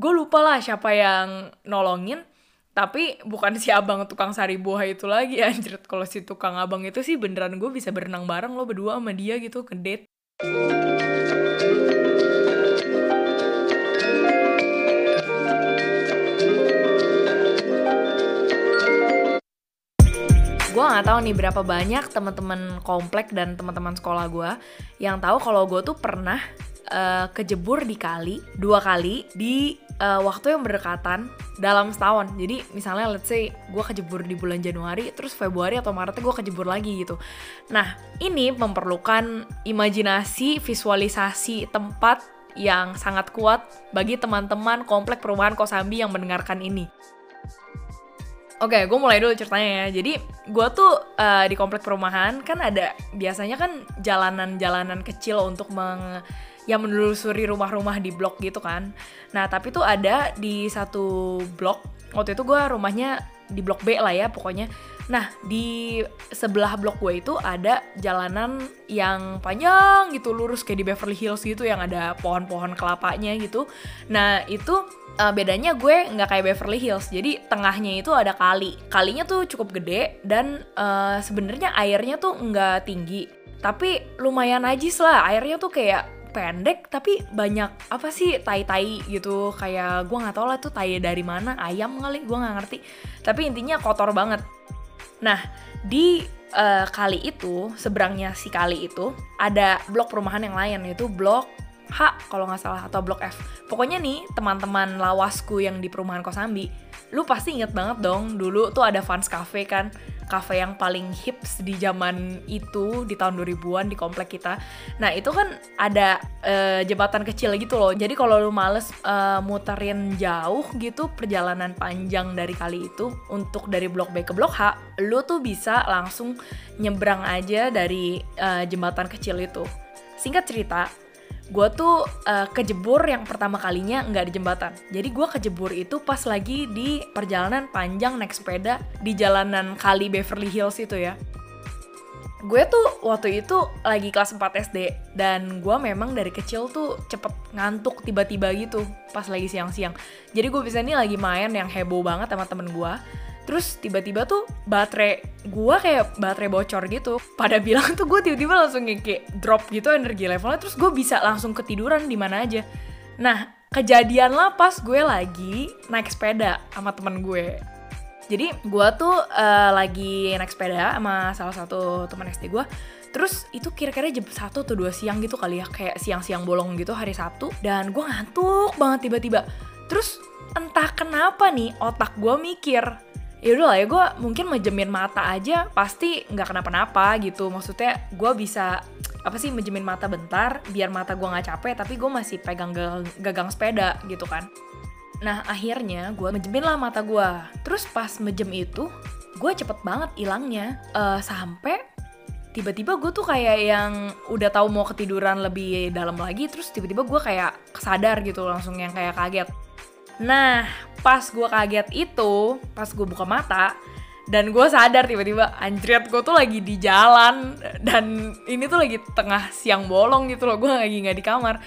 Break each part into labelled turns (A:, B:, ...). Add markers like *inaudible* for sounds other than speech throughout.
A: gue lupa lah siapa yang nolongin tapi bukan si abang tukang sari buah itu lagi *laughs* anjir. Kalau si tukang abang itu sih beneran gue bisa berenang bareng lo berdua sama dia gitu ke date. Gue nggak tahu nih berapa banyak teman-teman komplek dan teman-teman sekolah gue yang tahu kalau gue tuh pernah uh, kejebur di kali dua kali di uh, waktu yang berdekatan dalam setahun. Jadi misalnya let's say gue kejebur di bulan Januari, terus Februari atau Maret gue kejebur lagi gitu. Nah ini memerlukan imajinasi, visualisasi tempat yang sangat kuat bagi teman-teman komplek perumahan Kosambi yang mendengarkan ini. Oke, okay, gue mulai dulu ceritanya ya. Jadi, gue tuh uh, di komplek perumahan kan ada biasanya kan jalanan-jalanan kecil untuk meng yang menelusuri rumah-rumah di blok gitu kan. Nah, tapi tuh ada di satu blok. Waktu itu gue rumahnya di blok B lah ya pokoknya. Nah, di sebelah blok gue itu ada jalanan yang panjang gitu, lurus kayak di Beverly Hills gitu yang ada pohon-pohon kelapanya gitu. Nah, itu uh, bedanya gue nggak kayak Beverly Hills jadi tengahnya itu ada kali kalinya tuh cukup gede dan uh, sebenarnya airnya tuh nggak tinggi tapi lumayan najis lah airnya tuh kayak pendek tapi banyak apa sih tai-tai gitu. Kayak gue nggak tahu lah tuh tai dari mana ayam kali gue nggak ngerti. Tapi intinya kotor banget. Nah di uh, kali itu seberangnya si kali itu ada blok perumahan yang lain yaitu blok H kalau nggak salah atau blok F. Pokoknya nih teman-teman lawasku yang di perumahan Kosambi, lu pasti inget banget dong dulu tuh ada Fans Cafe kan, cafe yang paling hits di zaman itu di tahun 2000-an di komplek kita. Nah, itu kan ada uh, jembatan kecil gitu loh. Jadi kalau lu males uh, muterin jauh gitu perjalanan panjang dari kali itu untuk dari blok B ke blok H, lu tuh bisa langsung nyebrang aja dari uh, jembatan kecil itu. Singkat cerita, gue tuh uh, kejebur yang pertama kalinya nggak di jembatan. Jadi gue kejebur itu pas lagi di perjalanan panjang naik sepeda di jalanan kali Beverly Hills itu ya. Gue tuh waktu itu lagi kelas 4 SD dan gue memang dari kecil tuh cepet ngantuk tiba-tiba gitu pas lagi siang-siang. Jadi gue bisa nih lagi main yang heboh banget sama temen gue terus tiba-tiba tuh baterai gue kayak baterai bocor gitu. Pada bilang tuh gue tiba-tiba langsung kayak drop gitu energi levelnya. Terus gue bisa langsung ketiduran di mana aja. Nah kejadian lah pas gue lagi naik sepeda sama temen gue. Jadi gue tuh uh, lagi naik sepeda sama salah satu teman SD gue Terus itu kira-kira jam satu atau dua siang gitu kali ya. Kayak siang-siang bolong gitu hari Sabtu. Dan gue ngantuk banget tiba-tiba. Terus entah kenapa nih otak gue mikir ya udah lah ya gue mungkin mejemin mata aja pasti nggak kenapa-napa gitu. Maksudnya gue bisa apa sih mejemin mata bentar biar mata gue nggak capek tapi gue masih pegang gagang sepeda gitu kan. Nah akhirnya gue mejemin lah mata gue terus pas mejem itu gue cepet banget hilangnya. Uh, sampai tiba-tiba gue tuh kayak yang udah tahu mau ketiduran lebih dalam lagi terus tiba-tiba gue kayak kesadar gitu langsung yang kayak kaget. Nah, pas gue kaget itu, pas gue buka mata, dan gue sadar tiba-tiba anjrit gue tuh lagi di jalan dan ini tuh lagi tengah siang bolong gitu loh gue lagi nggak di kamar.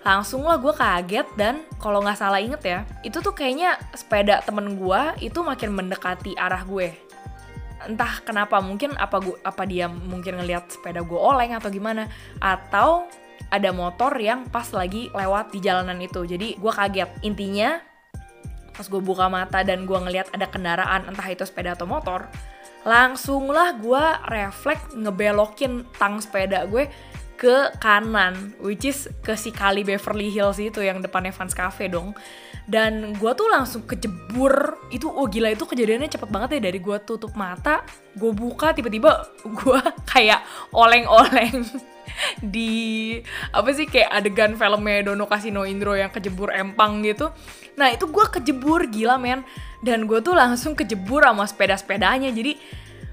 A: Langsung lah gue kaget dan kalau nggak salah inget ya itu tuh kayaknya sepeda temen gue itu makin mendekati arah gue. Entah kenapa mungkin apa gua, apa dia mungkin ngelihat sepeda gue oleng atau gimana atau ada motor yang pas lagi lewat di jalanan itu. Jadi gue kaget. Intinya pas gue buka mata dan gue ngeliat ada kendaraan entah itu sepeda atau motor langsung lah gue refleks ngebelokin tang sepeda gue ke kanan which is ke si kali Beverly Hills itu yang depannya Vans Cafe dong. Dan gue tuh langsung kejebur. Itu oh gila itu kejadiannya cepet banget ya. Dari gue tutup mata gue buka tiba-tiba gue *laughs* kayak oleng-oleng *laughs* di apa sih kayak adegan filmnya Dono Kasino Indro yang kejebur empang gitu. Nah itu gue kejebur gila men. Dan gue tuh langsung kejebur sama sepeda-sepedanya. Jadi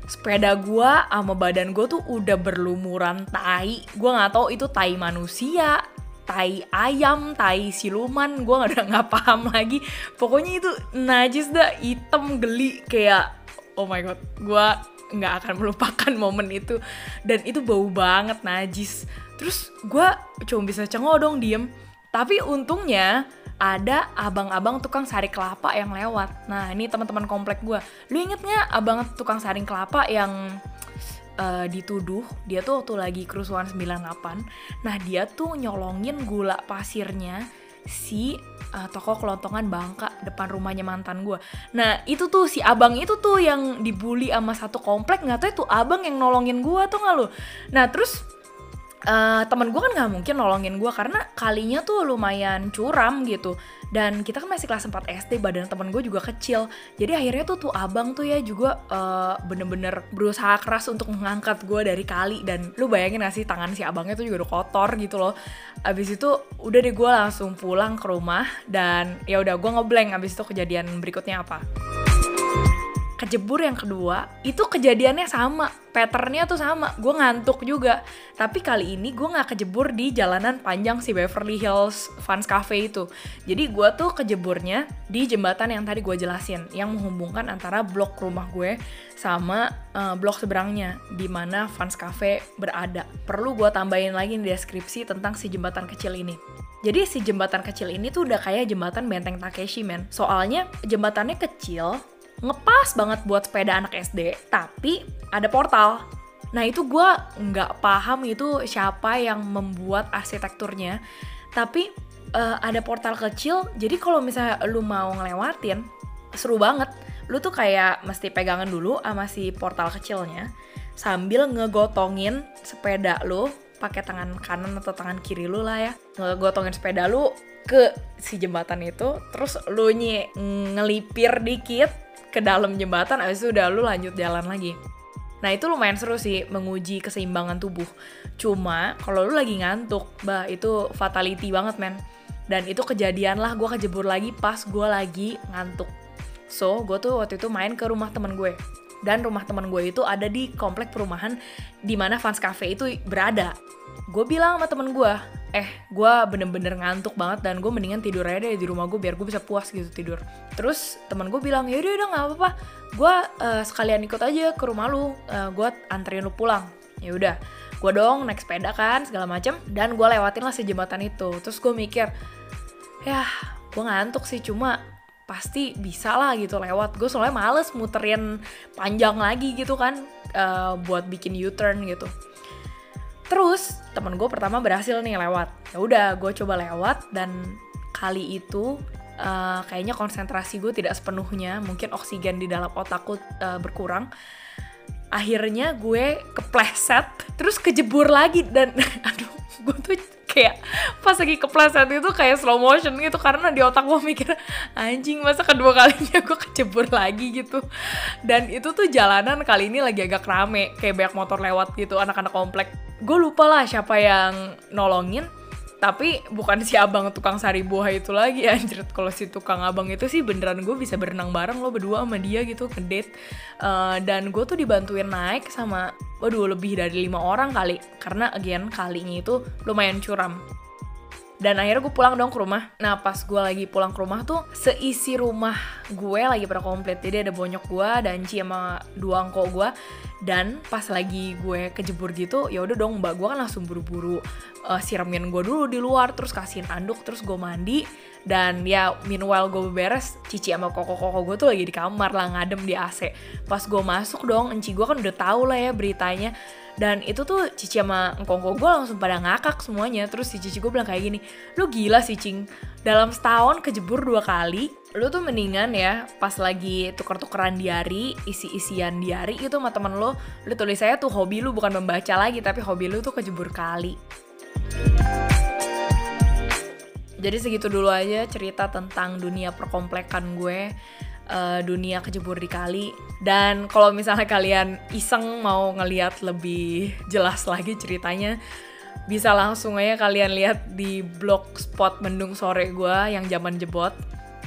A: sepeda gue sama badan gue tuh udah berlumuran tai. Gue nggak tahu itu tai manusia tai ayam, tai siluman, gue nggak ada nggak paham lagi. Pokoknya itu najis dah, hitam geli kayak oh my god, gue nggak akan melupakan *laughs* momen itu dan itu bau banget najis terus gue cuma bisa cengok dong diem tapi untungnya ada abang-abang tukang sari kelapa yang lewat. Nah, ini teman-teman komplek gue. Lu inget nggak abang tukang saring kelapa yang uh, dituduh dia tuh waktu lagi kerusuhan 98. Nah, dia tuh nyolongin gula pasirnya si uh, toko kelontongan Bangka depan rumahnya mantan gue. Nah itu tuh si abang itu tuh yang dibully sama satu komplek nggak tahu itu abang yang nolongin gue tuh nggak lu. Nah terus uh, temen gue kan nggak mungkin nolongin gue karena kalinya tuh lumayan curam gitu dan kita kan masih kelas 4 SD badan temen gue juga kecil. Jadi akhirnya tuh tuh abang tuh ya juga uh, bener-bener berusaha keras untuk mengangkat gue dari kali. Dan lu bayangin gak sih tangan si abangnya tuh juga udah kotor gitu loh. Abis itu udah deh gue langsung pulang ke rumah. Dan ya udah gue ngeblank abis itu kejadian berikutnya apa kejebur yang kedua itu kejadiannya sama. Patternnya tuh sama. Gue ngantuk juga. Tapi kali ini gue nggak kejebur di jalanan panjang si Beverly Hills Fans Cafe itu. Jadi gue tuh kejeburnya di jembatan yang tadi gue jelasin yang menghubungkan antara blok rumah gue sama uh, blok seberangnya di mana Fans Cafe berada. Perlu gue tambahin lagi di deskripsi tentang si jembatan kecil ini. Jadi si jembatan kecil ini tuh udah kayak jembatan benteng Takeshi men. Soalnya jembatannya kecil ngepas banget buat sepeda anak SD, tapi ada portal. Nah itu gue nggak paham itu siapa yang membuat arsitekturnya, tapi uh, ada portal kecil, jadi kalau misalnya lu mau ngelewatin, seru banget. Lu tuh kayak mesti pegangan dulu sama si portal kecilnya, sambil ngegotongin sepeda lu pakai tangan kanan atau tangan kiri lu lah ya ngegotongin sepeda lu ke si jembatan itu terus lu nye ngelipir dikit ke dalam jembatan abis itu udah lu lanjut jalan lagi Nah itu lumayan seru sih menguji keseimbangan tubuh. Cuma kalau lu lagi ngantuk, bah itu fatality banget men. Dan itu kejadian lah gue kejebur lagi pas gue lagi ngantuk. So gue tuh waktu itu main ke rumah temen gue. Dan rumah temen gue itu ada di komplek perumahan di mana fans cafe itu berada. Gue bilang sama temen gue, eh gue bener-bener ngantuk banget dan gue mendingan tidur aja deh di rumah gue biar gue bisa puas gitu tidur. Terus teman gue bilang yaudah udah nggak apa-apa. Gue uh, sekalian ikut aja ke rumah lu. Uh, eh, gue anterin lu pulang. Ya udah gue dong naik sepeda kan segala macem dan gue lewatin lah si jembatan itu. Terus gue mikir ya gue ngantuk sih cuma pasti bisa lah gitu lewat. Gue soalnya males muterin panjang lagi gitu kan uh, buat bikin U-turn gitu Terus temen gue pertama berhasil nih lewat. Ya udah, gue coba lewat dan kali itu uh, kayaknya konsentrasi gue tidak sepenuhnya, mungkin oksigen di dalam otakku uh, berkurang. Akhirnya gue kepleset, terus kejebur lagi dan *laughs* aduh, gue tuh kayak pas lagi kepleset itu kayak slow motion gitu karena di otak gue mikir anjing masa kedua kalinya gue kecebur lagi gitu dan itu tuh jalanan kali ini lagi agak rame kayak banyak motor lewat gitu anak-anak komplek gue lupa lah siapa yang nolongin tapi bukan si abang tukang sari buah itu lagi anjir. Kalau si tukang abang itu sih beneran gue bisa berenang bareng lo berdua sama dia gitu ngedate. Uh, dan gue tuh dibantuin naik sama waduh lebih dari lima orang kali. Karena again kalinya itu lumayan curam dan akhirnya gue pulang dong ke rumah. Nah pas gue lagi pulang ke rumah tuh seisi rumah gue lagi pada komplit. Jadi ada bonyok gue dan Ci sama dua angkot gue dan pas lagi gue kejebur gitu ya udah dong mbak gue kan langsung buru-buru uh, siramin gue dulu di luar terus kasihin anduk terus gue mandi. Dan ya meanwhile gue beres cici sama koko koko gue tuh lagi di kamar lah ngadem di AC pas gue masuk dong enci gue kan udah tahu lah ya beritanya dan itu tuh Cici sama Engkongko gue langsung pada ngakak semuanya. Terus si Cici gue bilang kayak gini lu gila sih Cing. Dalam setahun kejebur dua kali lu tuh mendingan ya pas lagi tuker-tukeran diary isi-isian diary itu sama temen lu lu tulis saya tuh hobi lu bukan membaca lagi tapi hobi lu tuh kejebur kali. Jadi segitu dulu aja cerita tentang dunia perkomplekan gue uh, dunia kejebur di kali. Dan kalau misalnya kalian iseng mau ngeliat lebih jelas lagi ceritanya bisa langsung aja kalian lihat di blog spot mendung sore gue yang zaman jebot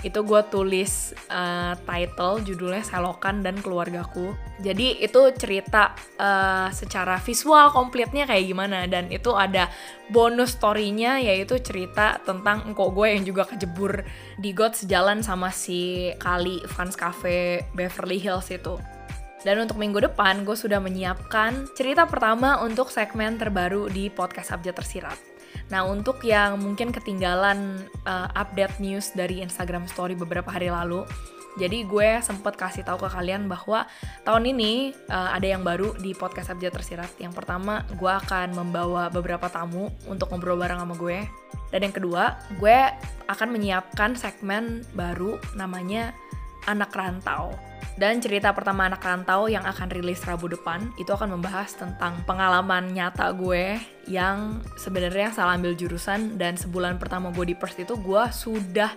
A: itu gue tulis uh, title judulnya Selokan dan Keluargaku. Jadi itu cerita uh, secara visual komplitnya kayak gimana dan itu ada bonus storynya yaitu cerita tentang engkau gue yang juga kejebur di got sejalan sama si Kali Fans Cafe Beverly Hills itu. Dan untuk minggu depan, gue sudah menyiapkan cerita pertama untuk segmen terbaru di podcast Abjad Tersirat. Nah, untuk yang mungkin ketinggalan uh, update news dari Instagram Story beberapa hari lalu, jadi gue sempet kasih tahu ke kalian bahwa tahun ini uh, ada yang baru di podcast Abjad Tersirat. Yang pertama, gue akan membawa beberapa tamu untuk ngobrol bareng sama gue. Dan yang kedua, gue akan menyiapkan segmen baru namanya Anak Rantau. Dan cerita pertama anak rantau yang akan rilis Rabu depan itu akan membahas tentang pengalaman nyata gue yang sebenarnya salah ambil jurusan dan sebulan pertama gue di Perth itu gue sudah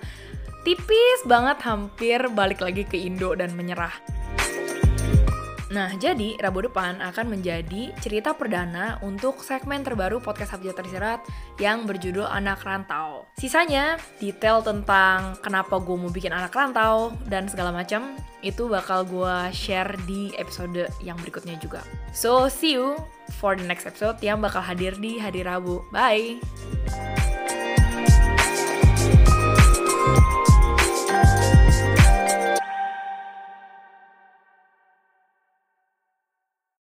A: tipis banget hampir balik lagi ke Indo dan menyerah. Nah, jadi Rabu depan akan menjadi cerita perdana untuk segmen terbaru podcast Sabja Tersirat yang berjudul Anak Rantau. Sisanya, detail tentang kenapa gue mau bikin anak rantau dan segala macam itu bakal gue share di episode yang berikutnya juga. So, see you for the next episode yang bakal hadir di hari Rabu. Bye!